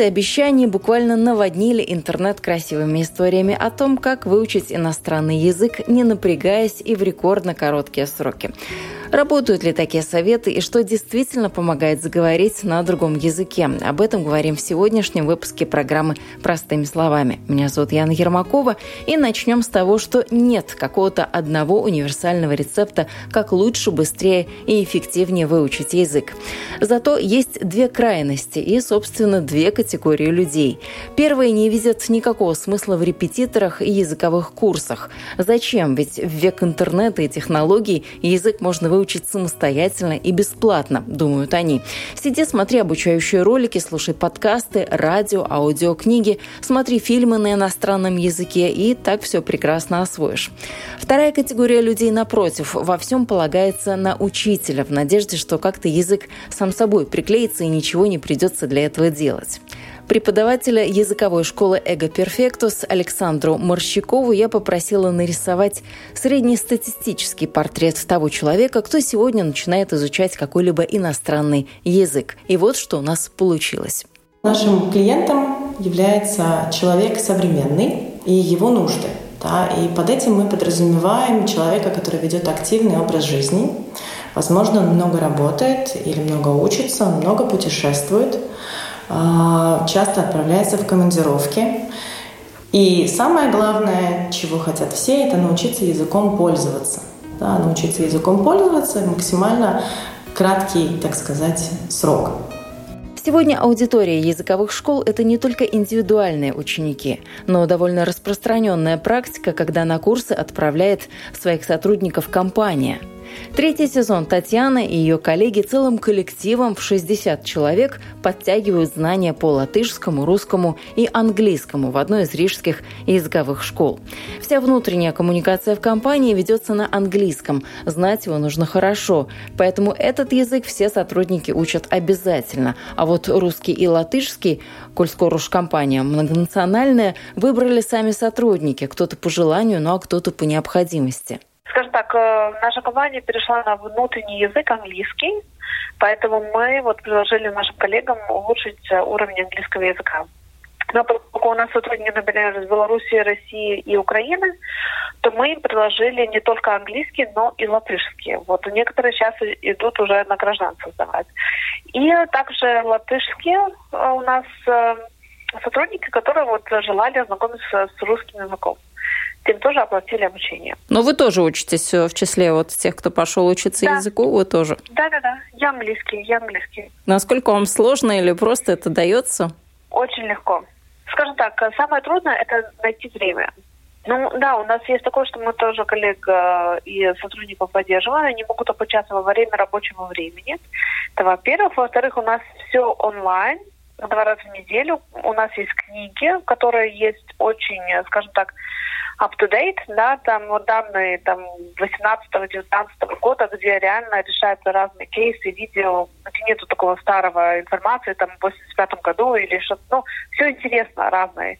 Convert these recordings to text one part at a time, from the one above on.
Продавцы обещаний буквально наводнили интернет красивыми историями о том, как выучить иностранный язык, не напрягаясь и в рекордно короткие сроки. Работают ли такие советы и что действительно помогает заговорить на другом языке? Об этом говорим в сегодняшнем выпуске программы «Простыми словами». Меня зовут Яна Ермакова, и начнем с того, что нет какого-то одного универсального рецепта, как лучше, быстрее и эффективнее выучить язык. Зато есть две крайности и, собственно, две категории людей. Первые не видят никакого смысла в репетиторах и языковых курсах. Зачем? Ведь в век интернета и технологий язык можно выучить выучить самостоятельно и бесплатно, думают они. Сиди, смотри обучающие ролики, слушай подкасты, радио, аудиокниги, смотри фильмы на иностранном языке и так все прекрасно освоишь. Вторая категория людей, напротив, во всем полагается на учителя в надежде, что как-то язык сам собой приклеится и ничего не придется для этого делать. Преподавателя языковой школы «Эго Перфектус» Александру Морщикову я попросила нарисовать среднестатистический портрет того человека, кто сегодня начинает изучать какой-либо иностранный язык. И вот что у нас получилось. Нашим клиентом является человек современный и его нужды. Да, и под этим мы подразумеваем человека, который ведет активный образ жизни. Возможно, он много работает или много учится, он много путешествует. А, часто отправляется в командировки. И самое главное, чего хотят все, это научиться языком пользоваться. Да, научиться языком пользоваться максимально краткий, так сказать, срок. Сегодня аудитория языковых школ – это не только индивидуальные ученики, но довольно распространенная практика, когда на курсы отправляет своих сотрудников компания – Третий сезон Татьяна и ее коллеги целым коллективом в 60 человек подтягивают знания по латышскому, русскому и английскому в одной из рижских языковых школ. Вся внутренняя коммуникация в компании ведется на английском. Знать его нужно хорошо. Поэтому этот язык все сотрудники учат обязательно. А вот русский и латышский, коль скоро уж компания многонациональная, выбрали сами сотрудники. Кто-то по желанию, ну а кто-то по необходимости. Скажем так, э, наша компания перешла на внутренний язык английский, поэтому мы вот предложили нашим коллегам улучшить э, уровень английского языка. Но поскольку у нас сотрудники, например, из Беларуси, России и Украины, то мы им предложили не только английский, но и латышский. Вот некоторые сейчас идут уже на гражданство сдавать. И также латышский э, у нас сотрудники, которые вот желали ознакомиться с русским языком тем тоже оплатили обучение. Но вы тоже учитесь э, в числе вот тех, кто пошел учиться да. языку, вы тоже? Да-да-да, я английский, я английский. Насколько вам сложно или просто это дается? Очень легко. Скажем так, э, самое трудное – это найти время. Ну да, у нас есть такое, что мы тоже коллег э, и сотрудников поддерживаем, они могут обучаться во время рабочего времени. Это во-первых. Во-вторых, у нас все онлайн, два раза в неделю. У нас есть книги, которые есть очень, скажем так, up-to-date, да, там вот данные там 18-19 года, где реально решаются разные кейсы, видео, где нету такого старого информации, там, в 85 году или что-то, ну, все интересно, разное.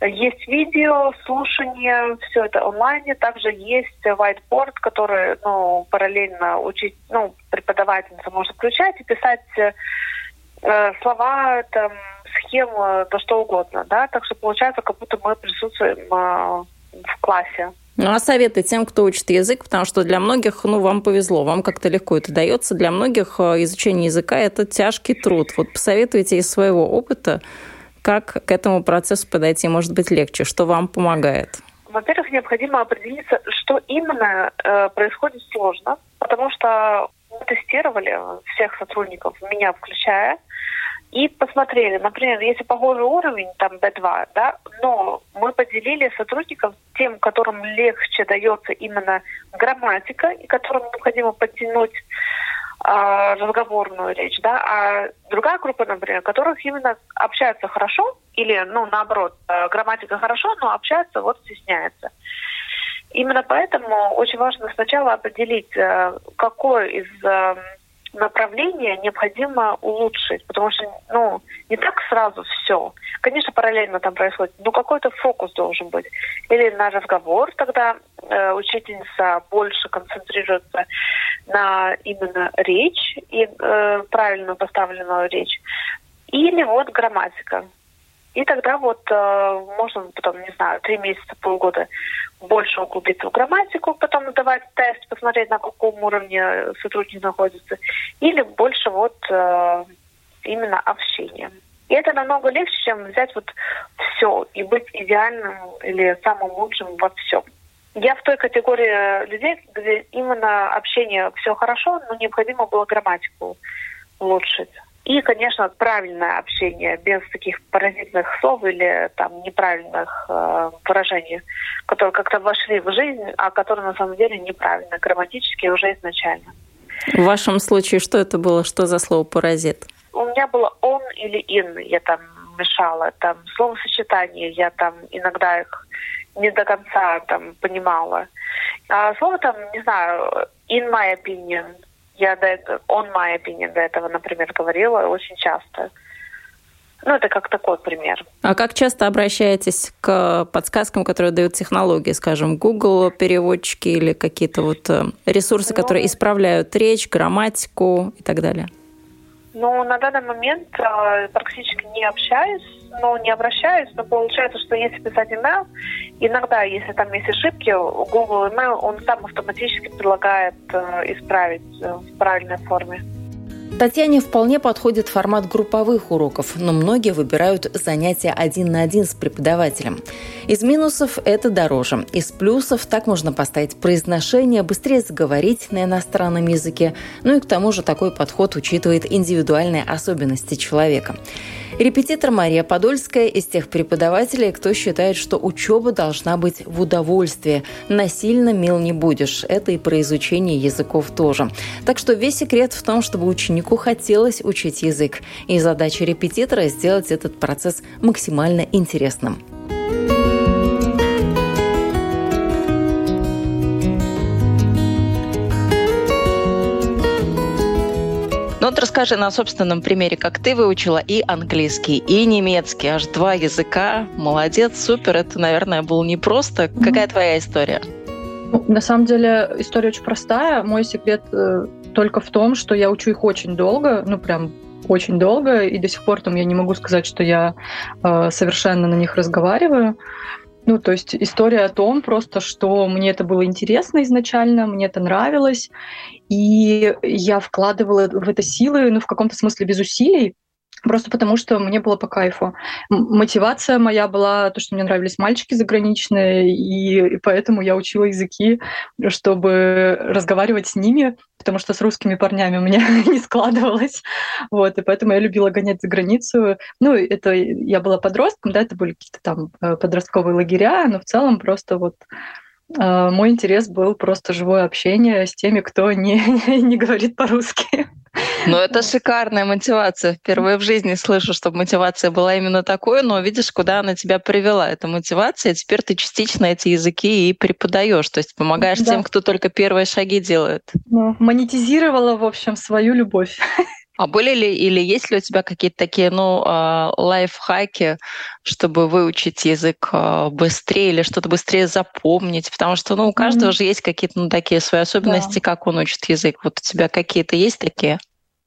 Есть видео, слушание, все это онлайне. Также есть whiteboard, который, ну, параллельно учить, ну, преподавательница может включать и писать э, слова, там, схемы, то что угодно, да. Так что получается, как будто мы присутствуем э, в классе. Ну, а советы тем, кто учит язык, потому что для многих, ну, вам повезло, вам как-то легко это дается. Для многих э, изучение языка – это тяжкий труд. Вот посоветуйте из своего опыта, как к этому процессу подойти может быть легче, что вам помогает? Во-первых, необходимо определиться, что именно э, происходит сложно, потому что тестировали всех сотрудников, меня включая, и посмотрели, например, если похожий уровень, там B2, да, но мы поделили сотрудников тем, которым легче дается именно грамматика, и которым необходимо подтянуть э, разговорную речь, да, а другая группа, например, которых именно общаются хорошо, или, ну, наоборот, э, грамматика хорошо, но общаться вот стесняется. Именно поэтому очень важно сначала определить, э, какой из э, направления необходимо улучшить, потому что, ну, не так сразу все. Конечно, параллельно там происходит, но какой-то фокус должен быть. Или на разговор тогда э, учительница больше концентрируется на именно речь и э, правильно поставленную речь. Или вот грамматика. И тогда вот э, можно потом, не знаю, три месяца, полгода больше углубиться в грамматику, потом давать тест, посмотреть, на каком уровне сотрудник находится. Или больше вот э, именно общение. И это намного легче, чем взять вот все и быть идеальным или самым лучшим во всем. Я в той категории людей, где именно общение все хорошо, но необходимо было грамматику улучшить. И, конечно, правильное общение без таких паразитных слов или там неправильных э, выражений, которые как-то вошли в жизнь, а которые на самом деле неправильно, грамматически уже изначально. В вашем случае что это было? Что за слово паразит? У меня было он или ин, я там мешала. Там словосочетания, я там иногда их не до конца там понимала. А слово там, не знаю, in my opinion, я до этого, on my opinion до этого, например, говорила очень часто. Ну, это как такой пример. А как часто обращаетесь к подсказкам, которые дают технологии, скажем, Google переводчики или какие-то вот э, ресурсы, ну, которые исправляют речь, грамматику и так далее? Ну, на данный момент э, практически не общаюсь, но не обращаюсь, но получается, что если писать email, иногда, если там есть ошибки, Google email, он сам автоматически предлагает э, исправить э, в правильной форме. Татьяне вполне подходит формат групповых уроков, но многие выбирают занятия один на один с преподавателем. Из минусов это дороже. Из плюсов так можно поставить произношение, быстрее заговорить на иностранном языке. Ну и к тому же такой подход учитывает индивидуальные особенности человека. Репетитор Мария Подольская из тех преподавателей, кто считает, что учеба должна быть в удовольствие. Насильно мил не будешь. Это и про изучение языков тоже. Так что весь секрет в том, чтобы ученику хотелось учить язык. И задача репетитора – сделать этот процесс максимально интересным. Расскажи на собственном примере, как ты выучила и английский, и немецкий, аж два языка. Молодец, супер. Это, наверное, было непросто. Mm-hmm. Какая твоя история? Ну, на самом деле история очень простая. Мой секрет э, только в том, что я учу их очень долго, ну прям очень долго, и до сих пор там я не могу сказать, что я э, совершенно на них разговариваю. Ну, то есть история о том просто, что мне это было интересно изначально, мне это нравилось, и я вкладывала в это силы, ну, в каком-то смысле без усилий, Просто потому, что мне было по кайфу. Мотивация моя была то, что мне нравились мальчики заграничные, и, и поэтому я учила языки, чтобы разговаривать с ними, потому что с русскими парнями у меня не складывалось. Вот, и поэтому я любила гонять за границу. Ну, это я была подростком, да, это были какие-то там э, подростковые лагеря, но в целом просто вот мой интерес был просто живое общение с теми, кто не, не говорит по-русски. Ну, это шикарная мотивация. Впервые в жизни слышу, чтобы мотивация была именно такой, но видишь, куда она тебя привела. Это мотивация, теперь ты частично эти языки и преподаешь, то есть помогаешь да. тем, кто только первые шаги делает. Ну, монетизировала, в общем, свою любовь. А были ли или есть ли у тебя какие-то такие, ну, а, лайфхаки, чтобы выучить язык а, быстрее или что-то быстрее запомнить? Потому что, ну, у каждого mm-hmm. же есть какие-то, ну, такие свои особенности, да. как он учит язык. Вот у тебя какие-то есть такие?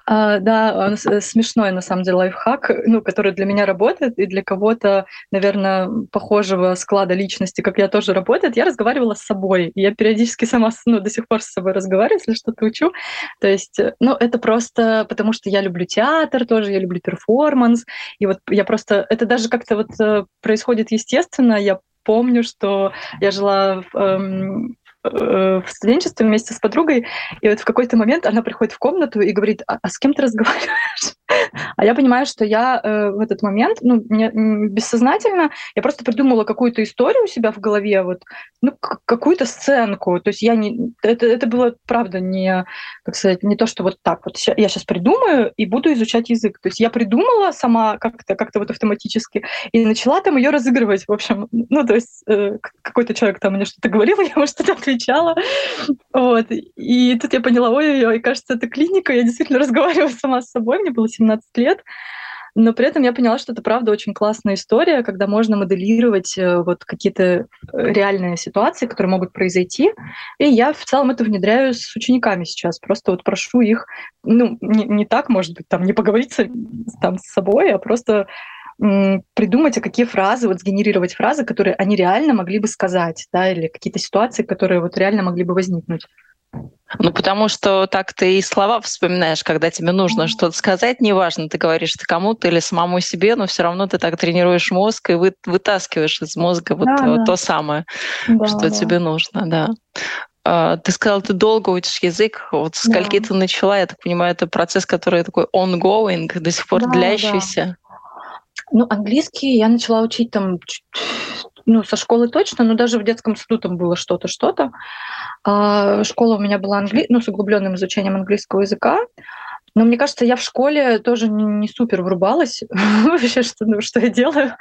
А, да, э, смешной на самом деле лайфхак, ну, который для меня работает, и для кого-то, наверное, похожего склада личности, как я тоже работает. Я разговаривала с собой. Я периодически сама, ну, до сих пор с собой разговариваю, если что-то учу. То есть, э, ну, это просто потому, что я люблю театр тоже, я люблю перформанс. И вот я просто... Это даже как-то вот э, происходит естественно. Я помню, что я жила в, эм, в студенчестве вместе с подругой, и вот в какой-то момент она приходит в комнату и говорит, а, а с кем ты разговариваешь? А я понимаю, что я э, в этот момент, ну, мне, бессознательно, я просто придумала какую-то историю у себя в голове, вот, ну, какую-то сценку. То есть я не... Это, это было, правда, не, как сказать, не то, что вот так вот я сейчас придумаю и буду изучать язык. То есть я придумала сама как-то как вот автоматически и начала там ее разыгрывать. В общем, ну, то есть э, какой-то человек там мне что-то говорил, я ему что-то отвечала. Вот. И тут я поняла, ой-ой-ой, кажется, это клиника, я действительно разговариваю сама с собой, мне было 17 лет. Но при этом я поняла, что это правда очень классная история, когда можно моделировать э, вот какие-то э, реальные ситуации, которые могут произойти. И я в целом это внедряю с учениками сейчас. Просто вот прошу их, ну, не, не так, может быть, там, не поговорить с, там, с собой, а просто придумать, а какие фразы, вот сгенерировать фразы, которые они реально могли бы сказать, да, или какие-то ситуации, которые вот реально могли бы возникнуть. Ну, потому что так ты и слова вспоминаешь, когда тебе нужно mm-hmm. что-то сказать, неважно, ты говоришь ты кому-то или самому себе, но все равно ты так тренируешь мозг и вы, вытаскиваешь из мозга вот, да, вот да. то самое, да, что да. тебе нужно, да. А, ты сказал, ты долго учишь язык. Вот с да. ты начала? Я так понимаю, это процесс, который такой ongoing, до сих пор да, длящийся. Да. Ну, английский я начала учить там ну, со школы точно, но даже в детском саду там было что-то, что-то. А школа у меня была англи... ну, с углубленным изучением английского языка. Но мне кажется, я в школе тоже не, супер врубалась вообще, что, ну, что я делаю.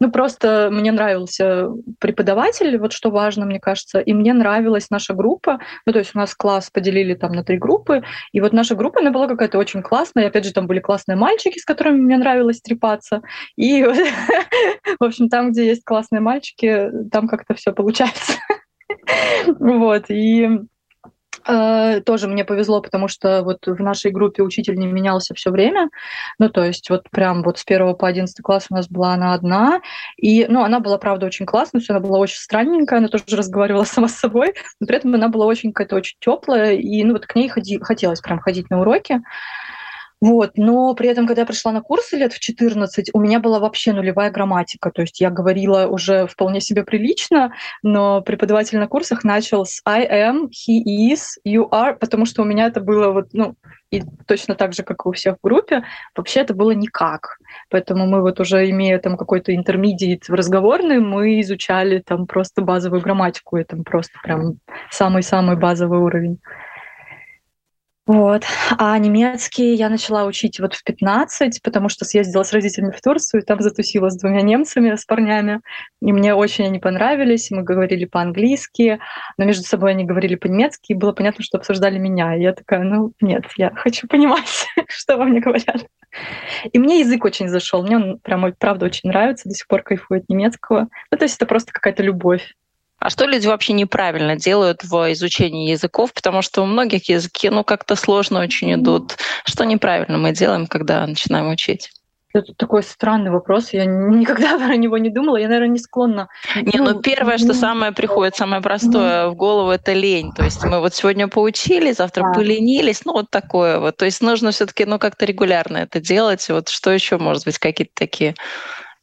Ну, просто мне нравился преподаватель, вот что важно, мне кажется, и мне нравилась наша группа. Ну, то есть у нас класс поделили там на три группы, и вот наша группа, она была какая-то очень классная. И, опять же, там были классные мальчики, с которыми мне нравилось трепаться. И, в общем, там, где есть классные мальчики, там как-то все получается. Вот, и тоже мне повезло, потому что вот в нашей группе учитель не менялся все время. Ну, то есть вот прям вот с первого по одиннадцатый класс у нас была она одна. И, ну, она была, правда, очень классная, она была очень странненькая, она тоже разговаривала сама с собой, но при этом она была очень какая-то очень теплая, и, ну, вот к ней ходи, хотелось прям ходить на уроки. Вот. Но при этом, когда я пришла на курсы лет в 14, у меня была вообще нулевая грамматика. То есть я говорила уже вполне себе прилично, но преподаватель на курсах начал с I am, he is, you are, потому что у меня это было вот, ну, и точно так же, как и у всех в группе, вообще это было никак. Поэтому мы вот уже, имея там какой-то интермедиат разговорный, мы изучали там просто базовую грамматику, и там просто прям самый-самый базовый уровень. Вот. А немецкий я начала учить вот в 15, потому что съездила с родителями в Турцию, и там затусила с двумя немцами, с парнями. И мне очень они понравились, мы говорили по-английски, но между собой они говорили по-немецки, и было понятно, что обсуждали меня. И я такая, ну нет, я хочу понимать, что во мне говорят. И мне язык очень зашел, мне он прям, правда, очень нравится, до сих пор кайфую от немецкого. Ну, то есть это просто какая-то любовь. А что люди вообще неправильно делают в изучении языков? Потому что у многих языки, ну, как-то сложно очень идут. Что неправильно мы делаем, когда начинаем учить? Это такой странный вопрос. Я никогда про него не думала. Я, наверное, не склонна. Не, ну, ну первое, что самое приходит, самое простое в голову, это лень. То есть мы вот сегодня поучили, завтра да. поленились, ну вот такое вот. То есть нужно все-таки, ну как-то регулярно это делать. Вот что еще, может быть, какие-то такие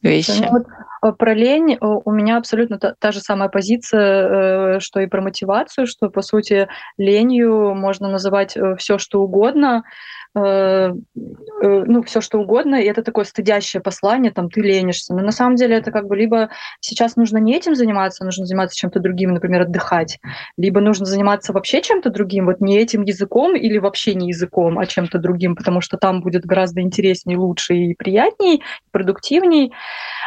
вещи? Ну, вот Э, про лень у меня абсолютно та, та же самая позиция, э, что и про мотивацию, что, по сути, ленью можно называть э, все, что угодно, Э, э, ну, все что угодно, и это такое стыдящее послание, там, ты ленишься. Но на самом деле это как бы либо сейчас нужно не этим заниматься, нужно заниматься чем-то другим, например, отдыхать, либо нужно заниматься вообще чем-то другим, вот не этим языком или вообще не языком, а чем-то другим, потому что там будет гораздо интереснее, лучше и приятней, продуктивней,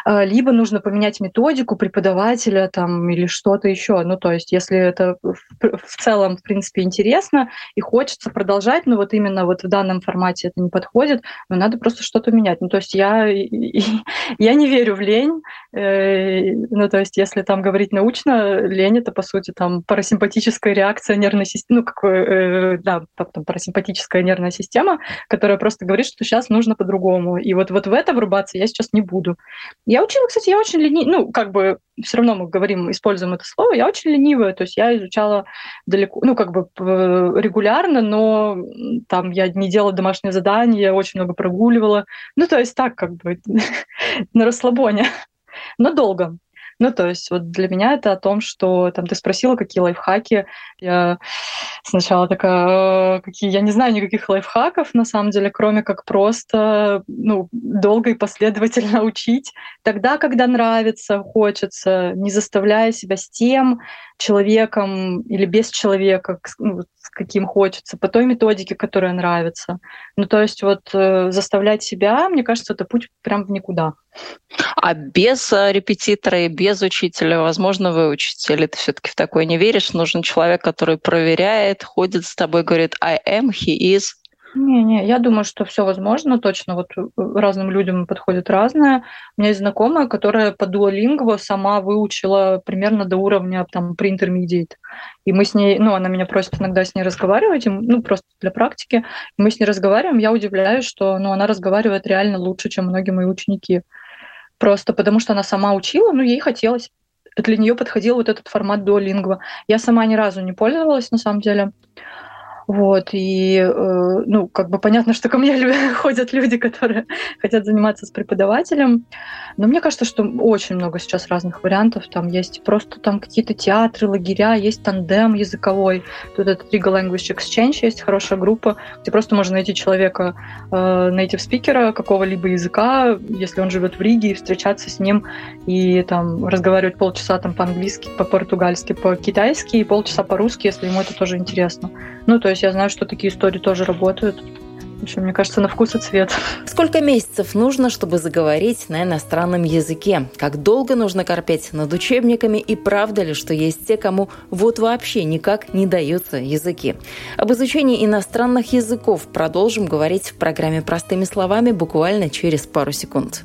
э, либо нужно поменять методику преподавателя там или что-то еще. Ну, то есть, если это в целом, в принципе, интересно и хочется продолжать, ну, вот именно вот в данном данном формате это не подходит, но надо просто что-то менять. Ну, то есть я, я не верю в лень. Э, ну, то есть если там говорить научно, лень — это, по сути, там парасимпатическая реакция нервной системы, ну, как, э, да, там, парасимпатическая нервная система, которая просто говорит, что сейчас нужно по-другому. И вот, вот в это врубаться я сейчас не буду. Я учила, кстати, я очень ленивая, ну, как бы все равно мы говорим, используем это слово, я очень ленивая, то есть я изучала далеко, ну, как бы регулярно, но там я не делала домашнее задание, я очень много прогуливала. Ну, то есть так, как бы, на расслабоне. Но долго. Ну, то есть вот для меня это о том, что там ты спросила, какие лайфхаки. Я сначала такая, какие, я не знаю никаких лайфхаков, на самом деле, кроме как просто, ну, долго и последовательно учить. Тогда, когда нравится, хочется, не заставляя себя с тем человеком или без человека, ну, с каким хочется, по той методике, которая нравится. Ну, то есть вот э, заставлять себя, мне кажется, это путь прям в никуда. А без э, репетитора и без учителя возможно выучить? Или ты все-таки в такое не веришь? Нужен человек, который проверяет, ходит с тобой, говорит I am, he is, не-не, я думаю, что все возможно, точно. Вот э, разным людям подходит разное. У меня есть знакомая, которая по Duolingo сама выучила примерно до уровня там pre-intermediate. И мы с ней, ну, она меня просит иногда с ней разговаривать, ну, просто для практики. Мы с ней разговариваем, я удивляюсь, что, ну, она разговаривает реально лучше, чем многие мои ученики. Просто потому что она сама учила, ну, ей хотелось. Для нее подходил вот этот формат Duolingo. Я сама ни разу не пользовалась, на самом деле. Вот, и, э, ну, как бы понятно, что ко мне ходят люди, которые хотят заниматься с преподавателем, но мне кажется, что очень много сейчас разных вариантов. Там есть просто там какие-то театры, лагеря, есть тандем языковой. Тут это Trigo Language Exchange, есть хорошая группа, где просто можно найти человека, э, найти спикера какого-либо языка, если он живет в Риге, и встречаться с ним и там разговаривать полчаса там по-английски, по-португальски, по-китайски и полчаса по-русски, если ему это тоже интересно. Ну, то есть я знаю, что такие истории тоже работают. В общем, мне кажется, на вкус и цвет. Сколько месяцев нужно, чтобы заговорить на иностранном языке? Как долго нужно корпеть над учебниками? И правда ли, что есть те, кому вот вообще никак не даются языки? Об изучении иностранных языков продолжим говорить в программе «Простыми словами» буквально через пару секунд.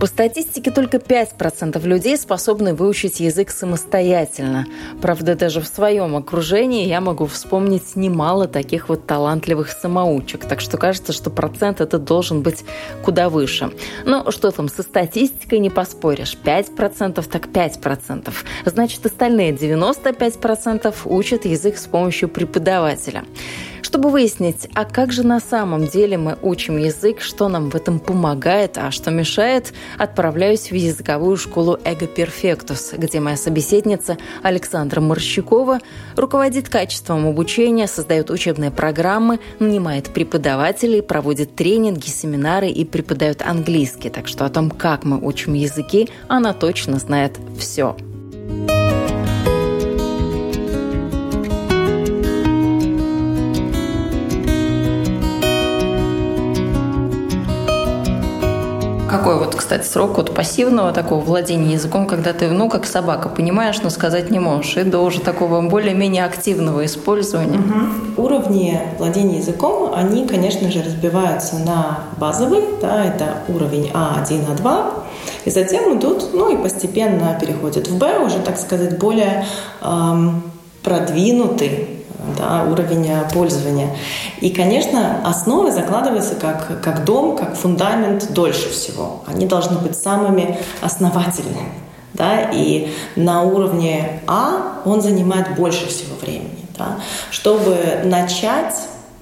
По статистике, только 5% людей способны выучить язык самостоятельно. Правда, даже в своем окружении я могу вспомнить немало таких вот талантливых самоучек. Так что кажется, что процент этот должен быть куда выше. Но что там, со статистикой не поспоришь. 5% так 5%. Значит, остальные 95% учат язык с помощью преподавателя. Чтобы выяснить, а как же на самом деле мы учим язык, что нам в этом помогает, а что мешает, отправляюсь в языковую школу Эго Перфектус, где моя собеседница Александра Морщукова руководит качеством обучения, создает учебные программы, нанимает преподавателей, проводит тренинги, семинары и преподает английский. Так что о том, как мы учим языки, она точно знает все. Какой вот, кстати, срок вот пассивного такого владения языком, когда ты, ну, как собака, понимаешь, но сказать не можешь, и до уже такого более-менее активного использования? Угу. Уровни владения языком, они, конечно же, разбиваются на базовый, да, это уровень А1, А2, и затем идут, ну, и постепенно переходят в Б, уже, так сказать, более эм, продвинутый да, уровень пользования. И, конечно, основы закладываются как, как дом, как фундамент дольше всего. Они должны быть самыми основательными. Да, и на уровне А он занимает больше всего времени. Да. Чтобы начать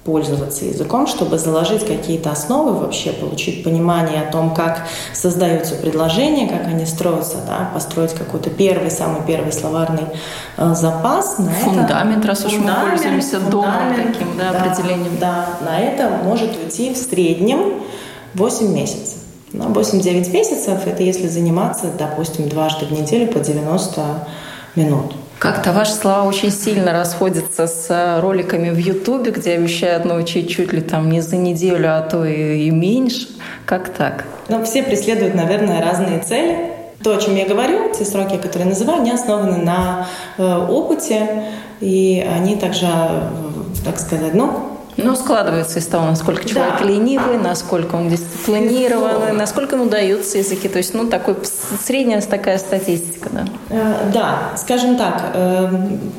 пользоваться языком, чтобы заложить какие-то основы, вообще получить понимание о том, как создаются предложения, как они строятся, да, построить какой-то первый, самый первый словарный э, запас. На фундамент, это, раз уж мы пользуемся домом таким да, да, определением. Да, на это может уйти в среднем 8 месяцев. 8-9 месяцев – это если заниматься, допустим, дважды в неделю по 90 минут. Как-то ваши слова очень сильно расходятся с э, роликами в Ютубе, где обещают научить чуть ли там не за неделю, а то и, и меньше. Как так? Ну, все преследуют, наверное, разные цели. То, о чем я говорю, те сроки, которые я называю, они основаны на э, опыте, и они также, э, так сказать, ну, ну, складывается из того, насколько человек да. ленивый, насколько он дисциплинированный, насколько ему даются языки. То есть, ну, такой средняя такая статистика, да? Э, да, скажем так, э,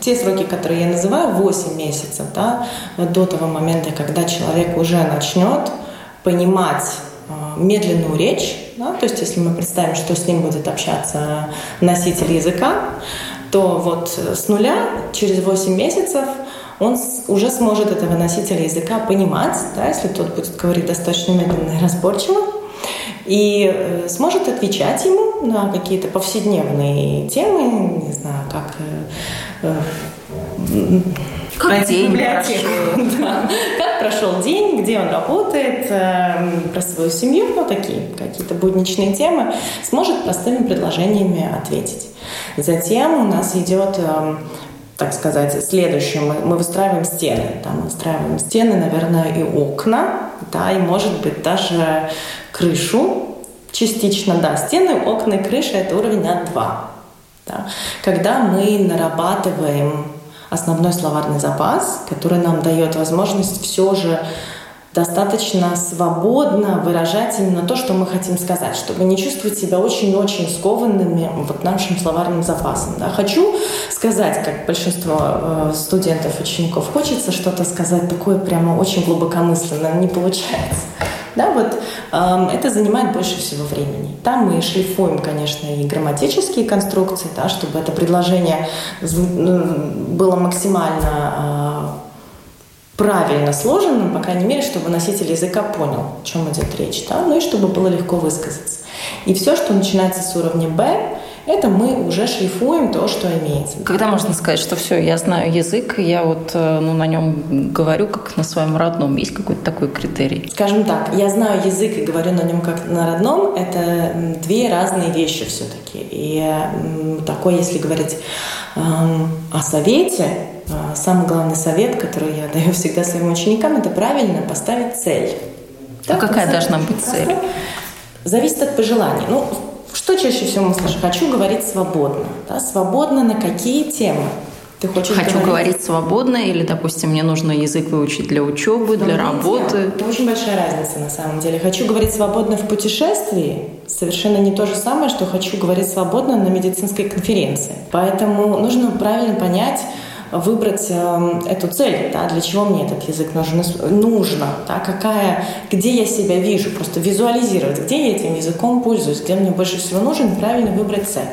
те сроки, которые я называю, 8 месяцев, да, до того момента, когда человек уже начнет понимать медленную речь, да, то есть если мы представим, что с ним будет общаться носитель языка, то вот с нуля через 8 месяцев он уже сможет этого носителя языка понимать, да, если тот будет говорить достаточно медленно и разборчиво, и э, сможет отвечать ему на какие-то повседневные темы, не знаю, как э, э, как день прошел. да. Как прошел день, где он работает, про свою семью, ну, такие какие-то будничные темы, сможет простыми предложениями ответить. Затем у нас идет так сказать, следующее. Мы, мы выстраиваем стены. Да, мы выстраиваем стены, наверное, и окна, да, и, может быть, даже крышу. Частично, да, стены, окна и крыша – это уровень А2. Да. Когда мы нарабатываем основной словарный запас, который нам дает возможность все же достаточно свободно выражать именно то, что мы хотим сказать, чтобы не чувствовать себя очень-очень скованными вот нашим словарным запасом. Да. Хочу сказать, как большинство э, студентов, учеников, хочется что-то сказать такое прямо очень глубокомысленно, не получается. Да, вот э, это занимает больше всего времени. Там мы шлифуем, конечно, и грамматические конструкции, да, чтобы это предложение ну, было максимально э, правильно сложенным, по крайней мере, чтобы носитель языка понял, о чем идет речь, да? ну и чтобы было легко высказаться. И все, что начинается с уровня Б, это мы уже шлифуем то, что имеется. Когда можно сказать, что все, я знаю язык, я вот э, ну, на нем говорю как на своем родном. Есть какой-то такой критерий? Скажем так, я знаю язык и говорю на нем как на родном, это две разные вещи все-таки. И такой, если говорить эм, о совете, а, самый главный совет, который я даю всегда своим ученикам, это правильно поставить цель. А да, какая должна быть цель? Зависит от пожеланий. Ну, что чаще всего мы слышим? Хочу говорить свободно. Да? Свободно на какие темы? Ты хочешь Хочу говорить? говорить свободно, или, допустим, мне нужно язык выучить для учебы, для работы. Это очень большая разница на самом деле. Хочу говорить свободно в путешествии совершенно не то же самое, что хочу говорить свободно на медицинской конференции. Поэтому нужно правильно понять, выбрать э, эту цель, да, для чего мне этот язык нужен, нужно, да, какая, где я себя вижу, просто визуализировать, где я этим языком пользуюсь, где мне больше всего нужен, правильно выбрать цель.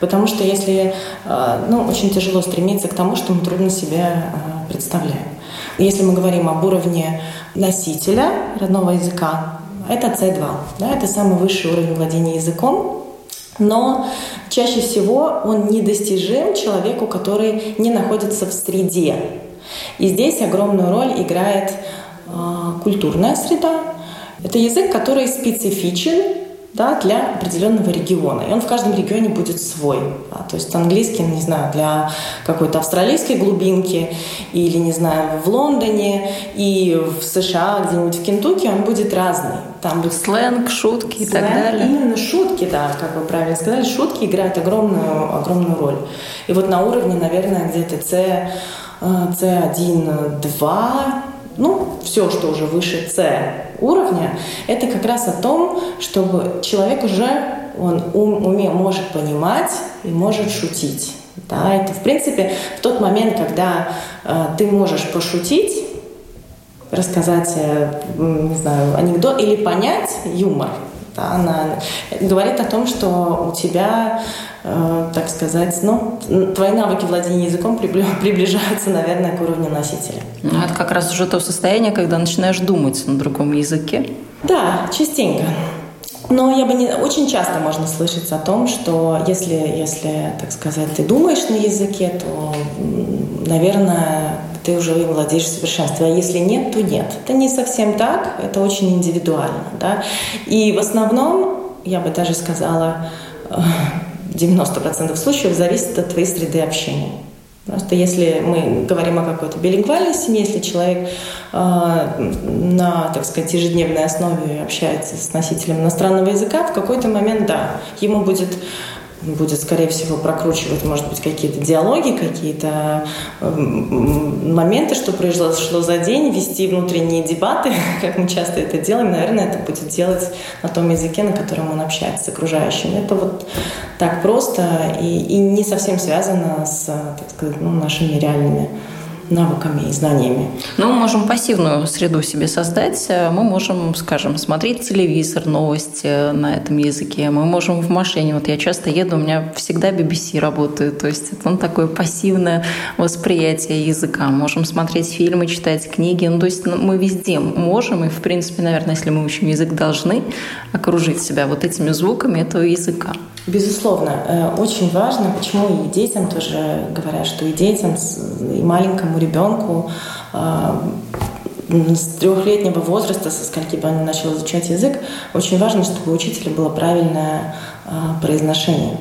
Потому что если, э, ну, очень тяжело стремиться к тому, что мы трудно себе э, представляем. Если мы говорим об уровне носителя родного языка, это C2, да, это самый высший уровень владения языком, но чаще всего он недостижим человеку, который не находится в среде. И здесь огромную роль играет э, культурная среда. Это язык, который специфичен да, для определенного региона. И он в каждом регионе будет свой. Да. То есть английский, не знаю, для какой-то австралийской глубинки или, не знаю, в Лондоне и в США, где-нибудь в Кентукки, он будет разный. Там будет сленг, шутки сленг, и так далее. Именно шутки, да, как вы правильно сказали, шутки играют огромную, огромную роль. И вот на уровне, наверное, где-то C, C1, 2, ну, все, что уже выше С уровня, это как раз о том, чтобы человек уже он ум, уме может понимать и может шутить. Да, это, в принципе, в тот момент, когда э, ты можешь пошутить, рассказать, э, не знаю, анекдот или понять юмор, да, она говорит о том, что у тебя, э, так сказать, ну, твои навыки владения языком приближаются, наверное, к уровню носителя. Ну, это как раз уже то состояние, когда начинаешь думать на другом языке. Да, частенько. Но я бы не очень часто можно слышать о том, что если, если, так сказать, ты думаешь на языке, то, наверное, ты уже им владеешь в. А если нет, то нет. Это не совсем так, это очень индивидуально. Да? И в основном, я бы даже сказала, 90% э, случаев зависит от твоей среды общения. Просто если мы говорим о какой-то билингвальной семье, если человек э, на, так сказать, ежедневной основе общается с носителем иностранного языка, в какой-то момент, да, ему будет будет, скорее всего, прокручивать, может быть, какие-то диалоги, какие-то эм, моменты, что произошло за день, вести внутренние дебаты, как мы часто это делаем. Наверное, это будет делать на том языке, на котором он общается с окружающими. Это вот так просто и, и не совсем связано с, так сказать, ну, нашими реальными навыками и знаниями. Ну, мы можем пассивную среду себе создать. Мы можем, скажем, смотреть телевизор, новости на этом языке. Мы можем в машине. Вот я часто еду, у меня всегда BBC работает. То есть это ну, такое пассивное восприятие языка. Можем смотреть фильмы, читать книги. Ну, то есть ну, мы везде можем. И, в принципе, наверное, если мы учим язык, должны окружить себя вот этими звуками этого языка. Безусловно, э, очень важно, почему и детям тоже говорят, что и детям, и маленькому ребенку э, с трехлетнего возраста, со скольки бы он начал изучать язык, очень важно, чтобы у учителя было правильное э, произношение.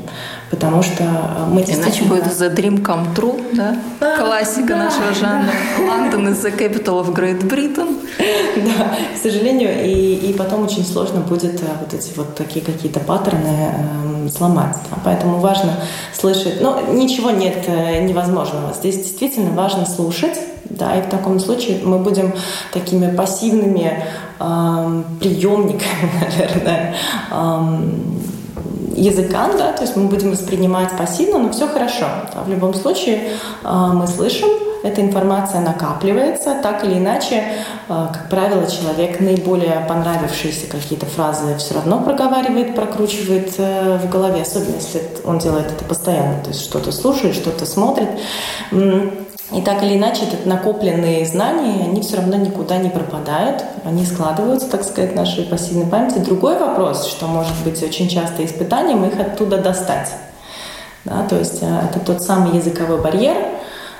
Потому что мы Иначе будет The Dream Come True, да? Классика да. нашего жанра. London is the capital of Great Britain. Да, к сожалению. И, и потом очень сложно будет вот эти вот такие какие-то паттерны э, сломать. Да? Поэтому важно слышать. Но ничего нет невозможного. Здесь действительно важно слушать. Да, и в таком случае мы будем такими пассивными э, приемниками, наверное, э, языка, да, то есть мы будем воспринимать пассивно, но все хорошо. Да, в любом случае э, мы слышим, эта информация накапливается, так или иначе, э, как правило, человек наиболее понравившиеся какие-то фразы все равно проговаривает, прокручивает э, в голове, особенно если он делает это постоянно, то есть что-то слушает, что-то смотрит. И так или иначе, это накопленные знания, они все равно никуда не пропадают, они складываются, так сказать, в нашей пассивной памяти. Другой вопрос, что может быть очень часто испытанием, их оттуда достать. Да, то есть э, это тот самый языковой барьер,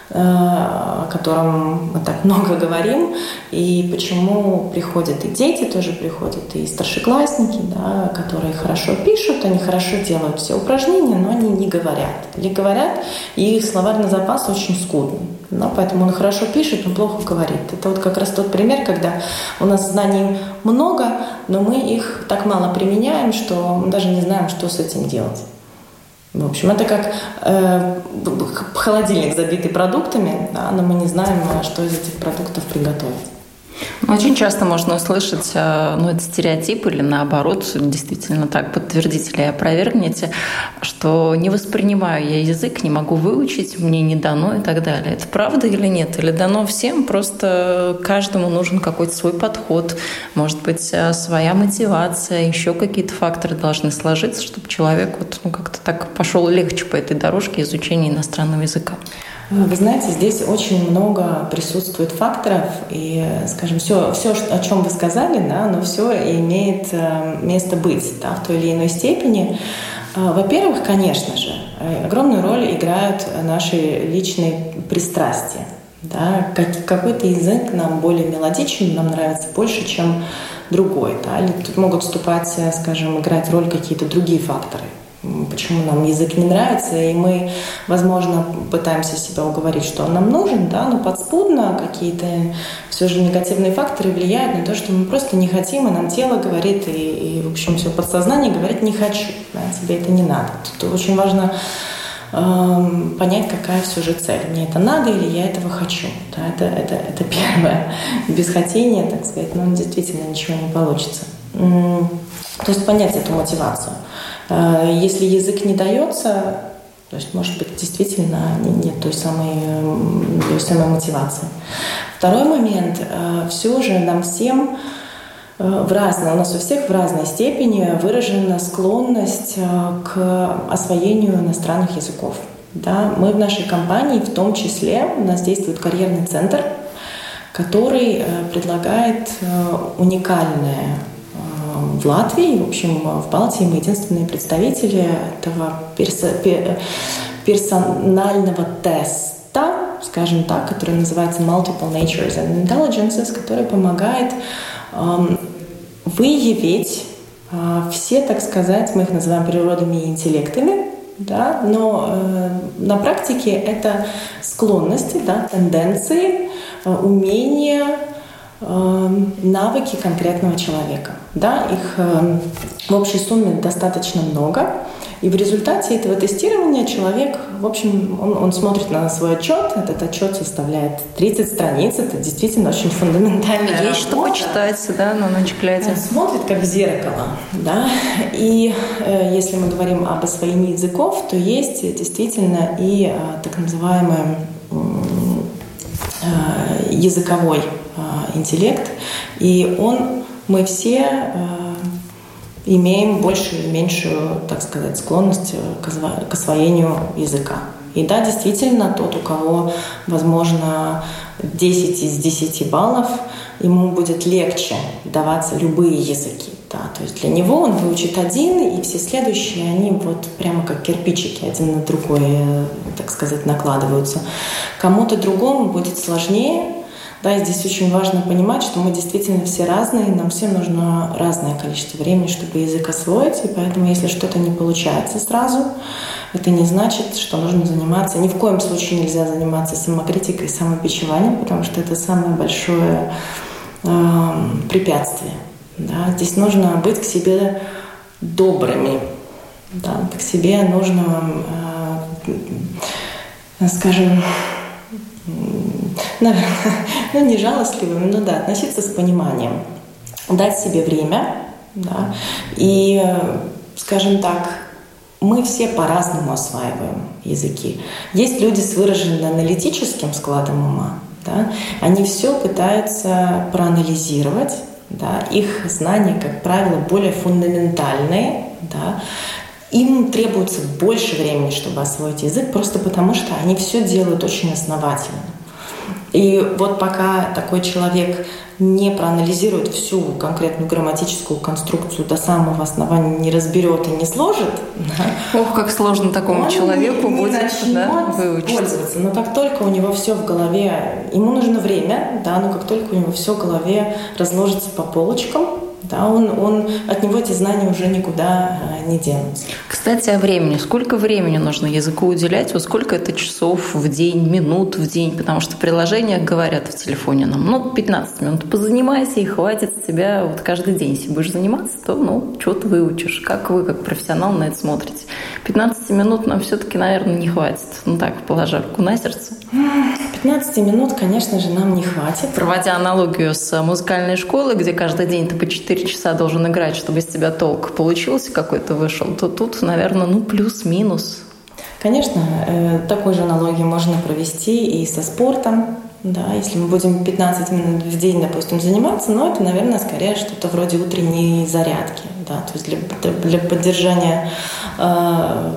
о котором мы так много говорим, и почему приходят и дети тоже приходят, и старшеклассники, да, которые хорошо пишут, они хорошо делают все упражнения, но они не говорят. Или говорят, и их словарный запас очень скудный. Да, поэтому он хорошо пишет, но плохо говорит. Это вот как раз тот пример, когда у нас знаний много, но мы их так мало применяем, что мы даже не знаем, что с этим делать. В общем, это как э, холодильник, забитый продуктами, да, но мы не знаем, что из этих продуктов приготовить. Очень часто можно услышать, э, ну, это стереотип или наоборот, действительно так, подтвердите или опровергните, что не воспринимаю я язык, не могу выучить, мне не дано и так далее. Это правда или нет? Или дано всем, просто каждому нужен какой-то свой подход, может быть, э, своя мотивация, еще какие-то факторы должны сложиться, чтобы человек вот, ну, как-то так пошел легче по этой дорожке изучения иностранного языка. Вы знаете, здесь очень много присутствует факторов, и, скажем, все, все о чем вы сказали, да, но все имеет э, место быть да, в той или иной степени. Э, во-первых, конечно же, э, огромную роль играют наши личные пристрастия. Да? Какой-то язык нам более мелодичен, нам нравится больше, чем другой. Да? Или тут могут вступать, скажем, играть роль какие-то другие факторы почему нам язык не нравится, и мы, возможно, пытаемся себя уговорить, что он нам нужен, да, но подспудно какие-то все же негативные факторы влияют на то, что мы просто не хотим, и нам тело говорит, и, и в общем, все подсознание говорит «не хочу», да, тебе это не надо. Тут очень важно эм, понять, какая все же цель. Мне это надо или я этого хочу. Да, это, это, это первое. Без хотения, так сказать, ну, действительно ничего не получится. То есть понять эту мотивацию. Э, если язык не дается, то есть, может быть, действительно нет той самой, той самой мотивации. Второй момент. Э, Все же нам всем э, в разной, у нас у всех в разной степени выражена склонность к освоению иностранных языков. Да? Мы в нашей компании, в том числе, у нас действует карьерный центр, который предлагает уникальное в Латвии, в общем, в Балтии мы единственные представители этого персо- персонального теста, скажем так, который называется Multiple Natures and Intelligences, который помогает эм, выявить э, все, так сказать, мы их называем природами и интеллектами, да, но э, на практике это склонности, да, тенденции, э, умения, навыки конкретного человека. Да, их эм, в общей сумме достаточно много. И в результате этого тестирования человек, в общем, он, он смотрит на свой отчет. Этот отчет составляет 30 страниц. Это действительно очень фундаментальная Есть что почитать, да, на ночь глядя. Он смотрит как в зеркало. Да? И э, если мы говорим об освоении языков, то есть действительно и э, так называемая языковой интеллект, и он, мы все имеем большую или меньшую, так сказать, склонность к освоению языка. И да, действительно, тот, у кого, возможно, 10 из 10 баллов, ему будет легче даваться любые языки. Да, то есть для него он выучит один, и все следующие, они вот прямо как кирпичики один на другой, э, так сказать, накладываются. Кому-то другому будет сложнее, да, здесь очень важно понимать, что мы действительно все разные, нам всем нужно разное количество времени, чтобы язык освоить, и поэтому если что-то не получается сразу, это не значит, что нужно заниматься, ни в коем случае нельзя заниматься самокритикой и самобичеванием, потому что это самое большое э, препятствие. Да. Здесь нужно быть к себе добрыми, да. к себе нужно, э, скажем, ну не жалостливыми, но да, относиться с пониманием, дать себе время, да, и, скажем так, мы все по-разному осваиваем языки. Есть люди с выраженным аналитическим складом ума, да, они все пытаются проанализировать, да, их знания, как правило, более фундаментальные, да, им требуется больше времени, чтобы освоить язык, просто потому что они все делают очень основательно. И вот пока такой человек не проанализирует всю конкретную грамматическую конструкцию до самого основания, не разберет и не сложит. Ох, как сложно такому человеку не, будет да, пользоваться. Но как только у него все в голове, ему нужно время, да, но как только у него все в голове разложится по полочкам, да, он, он, от него эти знания уже никуда э, не денутся. Кстати, о времени. Сколько времени нужно языку уделять? Вот сколько это часов в день, минут в день? Потому что приложения говорят в телефоне нам, ну, 15 минут позанимайся и хватит с тебя вот каждый день. Если будешь заниматься, то, ну, что ты выучишь? Как вы, как профессионал, на это смотрите? 15 минут нам все-таки, наверное, не хватит. Ну так, положа руку на сердце. 15 минут, конечно же, нам не хватит. Проводя аналогию с музыкальной школой, где каждый день ты по 4 часа должен играть, чтобы из тебя толк получился какой-то вышел, то тут, наверное, ну плюс-минус. Конечно, э, такой же аналогии можно провести и со спортом. Да, если мы будем 15 минут в день, допустим, заниматься, но это, наверное, скорее что-то вроде утренней зарядки. Да, то есть для, для поддержания э,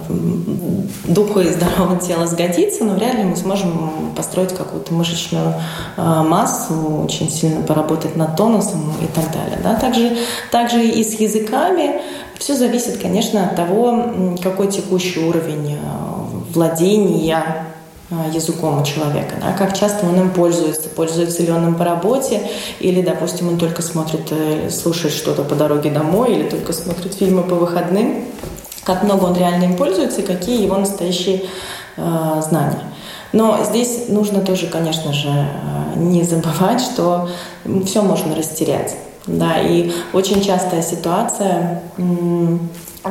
духа и здорового тела сгодится, но вряд ли мы сможем построить какую-то мышечную э, массу, очень сильно поработать над тонусом и так далее. Да. Также, также и с языками все зависит, конечно, от того, какой текущий уровень э, владения языком у человека, да, как часто он им пользуется, пользуется ли он им по работе, или, допустим, он только смотрит, э, слушает что-то по дороге домой, или только смотрит фильмы по выходным, как много он реально им пользуется и какие его настоящие э, знания. Но здесь нужно тоже, конечно же, э, не забывать, что все можно растерять. Да, и очень частая ситуация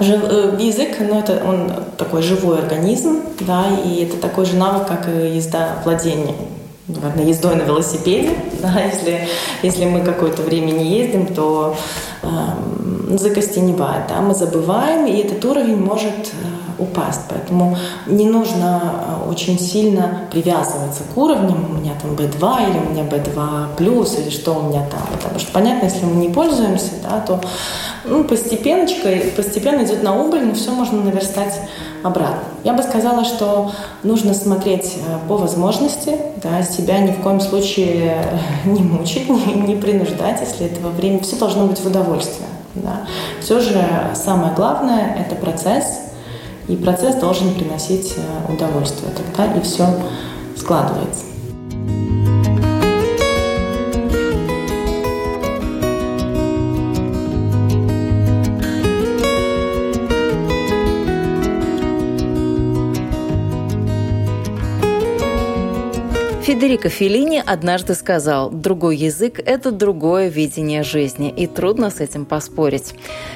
Жив, э, язык, ну, это он такой живой организм, да, и это такой же навык, как и езда, владение наверное, ездой на велосипеде. Да, если, если мы какое-то время не ездим, то э, закостеневает. Да, мы забываем, и этот уровень может э, упасть. Поэтому не нужно э, очень сильно привязываться к уровням. У меня там B2 или у меня B2 плюс или что у меня там. Потому что понятно, если мы не пользуемся, да, то ну, постепенно идет на убыль, но все можно наверстать обратно. Я бы сказала, что нужно смотреть э, по возможности, да, себя ни в коем случае не мучить, не, не принуждать, если этого времени все должно быть в удовольствие. Да. Все же самое главное – это процесс, и процесс должен приносить э, удовольствие. Тогда и все складывается. Федерико Феллини однажды сказал, другой язык – это другое видение жизни, и трудно с этим поспорить.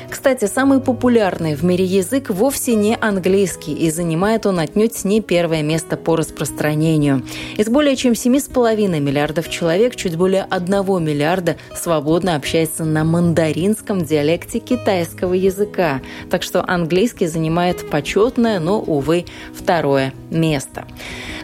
Кстати, самый популярный в мире язык вовсе не английский, и занимает он отнюдь не первое место по распространению. Из более чем 7,5 миллиардов человек чуть более 1 миллиарда свободно общается на мандаринском диалекте китайского языка, так что английский занимает почетное, но, увы, второе место.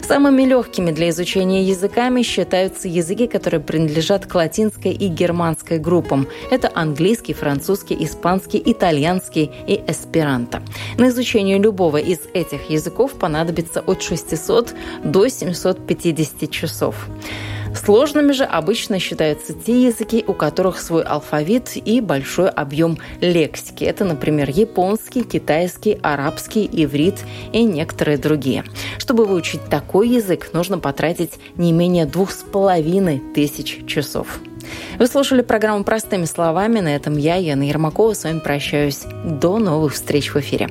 Самыми легкими для изучения языками считаются языки, которые принадлежат к латинской и германской группам. Это английский, французский, испанский, итальянский и эсперанто. На изучение любого из этих языков понадобится от 600 до 750 часов. Сложными же обычно считаются те языки, у которых свой алфавит и большой объем лексики. Это, например, японский, китайский, арабский, иврит и некоторые другие. Чтобы выучить такой язык, нужно потратить не менее двух с половиной тысяч часов. Вы слушали программу «Простыми словами». На этом я, Яна Ермакова, с вами прощаюсь. До новых встреч в эфире.